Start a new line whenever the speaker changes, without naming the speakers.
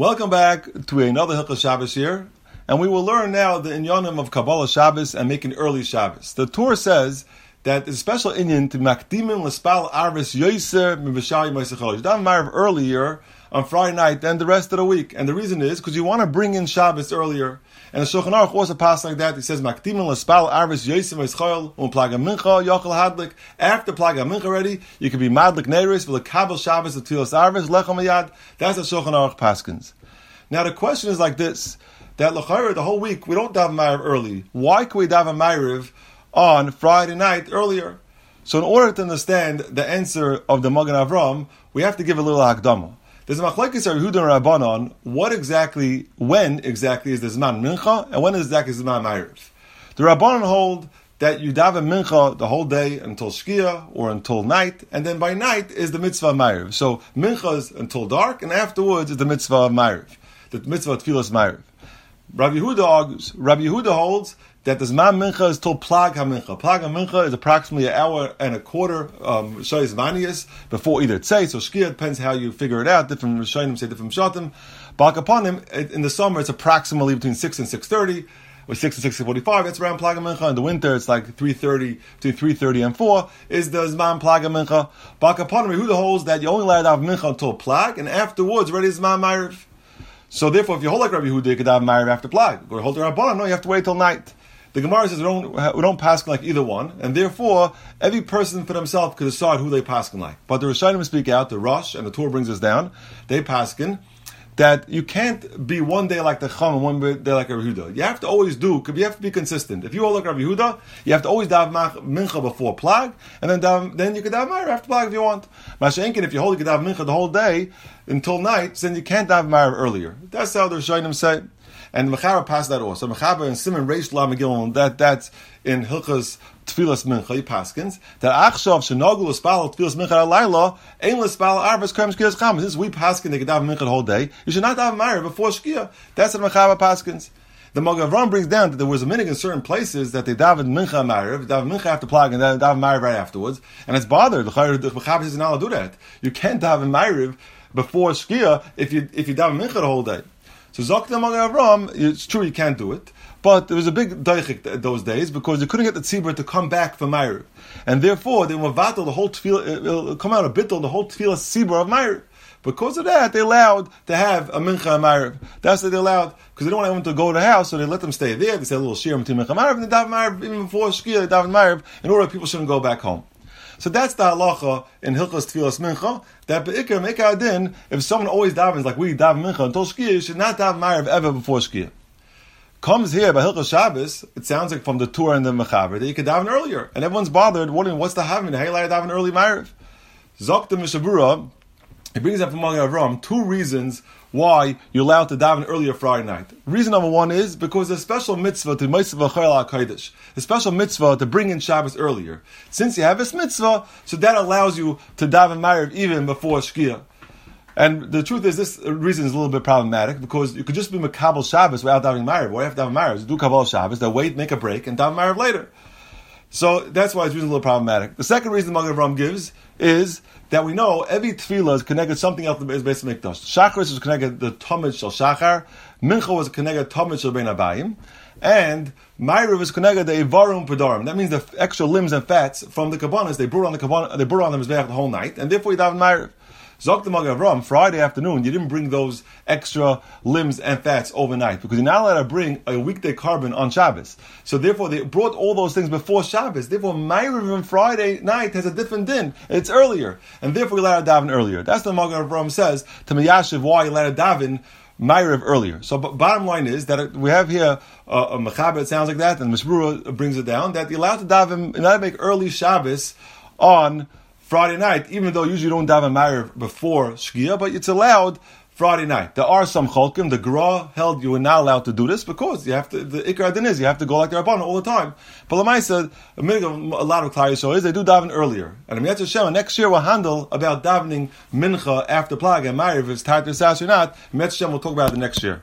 Welcome back to another Hilchah Shabbos here, and we will learn now the inyanim of Kabbalah Shabbos and making early Shabbos. The Torah says that the special inyan to makdimim l'spal arvis yoiser mibashali moisechol. You Marav earlier on Friday night than the rest of the week, and the reason is because you want to bring in Shabbos earlier. And the Shulchan Aruch also passed like that. He says l'spal hadlik. After plaga mincha already, you can be madlik neiris v'lekabel Shabbos of tilos arvis lechem ayad. That's the Shulchan Aruch paskins. Now the question is like this: that lachayra the whole week we don't daven ma'ariv early. Why can we daven ma'ariv on Friday night earlier? So in order to understand the answer of the Magen Avram, we have to give a little hakdama. There's a machlekes and Rabbanon. What exactly, when exactly is the zman mincha, and when is exactly zman ma'ariv? The Rabbanon hold that you daven mincha the whole day until shkia or until night, and then by night is the mitzvah ma'ariv. So mincha is until dark, and afterwards is the mitzvah ma'ariv the mitzvah tefillas ma'ariv. Rabbi Yehuda argues. Rabbi Yehuda holds that the Zman Mincha is till Plag HaMincha. Plag HaMincha is approximately an hour and a quarter, um, Manias, before either Tzei, so Shkia, depends how you figure it out. Different Rishonim say different Shatim. Bak upon him, in the summer, it's approximately between 6 and 6.30, or 6 and 6.45, that's around Plag HaMincha. In the winter, it's like 3.30, between 3.30 and 4, is the Zman Plag HaMincha. Bak upon him, Yehuda holds that you only allowed to have Mincha until Plag, and afterwards, ready Zman Ma'ariv. So therefore, if you hold like Rabbi Yehuda, you could have married after plag. Or hold the Rabbanan, no, you have to wait till night. The Gemara says we don't we don't pass like either one, and therefore every person for themselves could decide who they pass like. But the Rishonim speak out. The Rosh and the Tur brings us down. They paskin that you can't be one day like the Chum and one day like Rabbi Yehuda. You have to always do. You have to be consistent. If you hold like Rabbi Yehuda, you have to always daven mincha before plag, and then daven, then you can daven after plag if you want. Mashenkin, if you hold you can mincha the whole day until night, then you can't daven Ma'ariv earlier. That's how the Rishonim say. And the Mechaber passed that also. Mechaber and Siman Reish La Megillah, that that's in Hilchas Tfilas Mincha, Paskins, that Achshav Shenogul Espal Tfilas Mincha Alayla, Ein Lespal Arvis Krem Shkias Cham. Since we Paskin, they can daven Mincha the whole day, you should not daven Ma'ariv before Shkia. That's what Mechaber Paskins. The Magen Avram brings down that there was a minute in certain places that they daven mincha ma'ariv, daven mincha after plag, and daven ma'ariv right afterwards, and it's bothered. The Chayyim is not allowed to do that. You can't daven ma'ariv before shkia if you if you daven mincha the whole day. So Zokta Avram, it's true you can't do it, but there was a big daichik those days because you couldn't get the tzibur to come back from Ma'ariv. And therefore, they were vatal the whole tefillah, uh, uh, come out a bittul, the whole tefillah tzibur of Ma'ariv. Because of that, they allowed to have a mincha ma'ariv. That's what they allowed because they don't want them to go to the house, so they let them stay there. They say a little shir between mincha ma'ariv, and they daven ma'ariv even before shkia. They daven ma'ariv in order that people shouldn't go back home. So that's the halacha in Hilchas Tfilas Mincha. That beikar make din if someone always davens like we daven Mincha until Shkia, you should not daven Ma'ariv ever before Shkia. Comes here by Hilchas Shabbos, it sounds like from the Tur and the Mechaber that you could daven earlier, and everyone's bothered wondering what's the having. Hey, I daven early Ma'ariv. Zok the Mishnah Berurah it brings up Magen Avram two reasons why you're allowed to daven earlier Friday night. Reason number one is because there's a special mitzvah to mitzvah kodesh, a special mitzvah to bring in Shabbos earlier. Since you have this mitzvah, so that allows you to daven Ma'ariv even before Shkia. And the truth is, this reason is a little bit problematic because you could just be Makabal Shabbos without davening Ma'ariv. Why have to daven Ma'ariv? Do Kabbalah Shabbos, then wait, make a break, and daven Ma'ariv later. So that's why it's a little problematic. The second reason the Avram gives is that we know every tefillah is connected to something else is based on Mikdash. Shachris is connected to the Tomid Shel Shachar, Mincha was connected to Tomid Shel Ben Abayim, and Ma'ariv is connected to Evarim Pedarim. That means the extra limbs and fats from the Kabbanas, they brought on the Kabbalah, they brought on the Mizbeach the whole night, and therefore you daven Ma'ariv. Zok the Avram, Friday afternoon, you didn't bring those extra limbs and fats overnight because you're not allowed to bring a weekday korban on Shabbos. So therefore, they brought all those things before Shabbos. Therefore, Ma'ariv on Friday night has a different din. It's earlier. And therefore, you're allowed to daven earlier. That's the Magen Avram says to Miyashiv why you're allowed to daven earlier. So, bottom line is that we have here uh, a mechaber, it sounds like that, and Mishnah Berurah brings it down, that you're allowed to daven, you're to make early Shabbos on Friday night, even though usually you don't daven Ma'ariv before Shkia, but it's allowed Friday night. There are some cholkim. The Gra held you were not allowed to do this because you have to. The ikar din is you have to go like the Rabbanon all the time. But Lamai said a, a lot of Klai is they do daven earlier. And Amiyat Hashem next year we'll handle about davening mincha after plag and Ma'ariv it's tied to Sas or not. Amiyat will talk about it next year.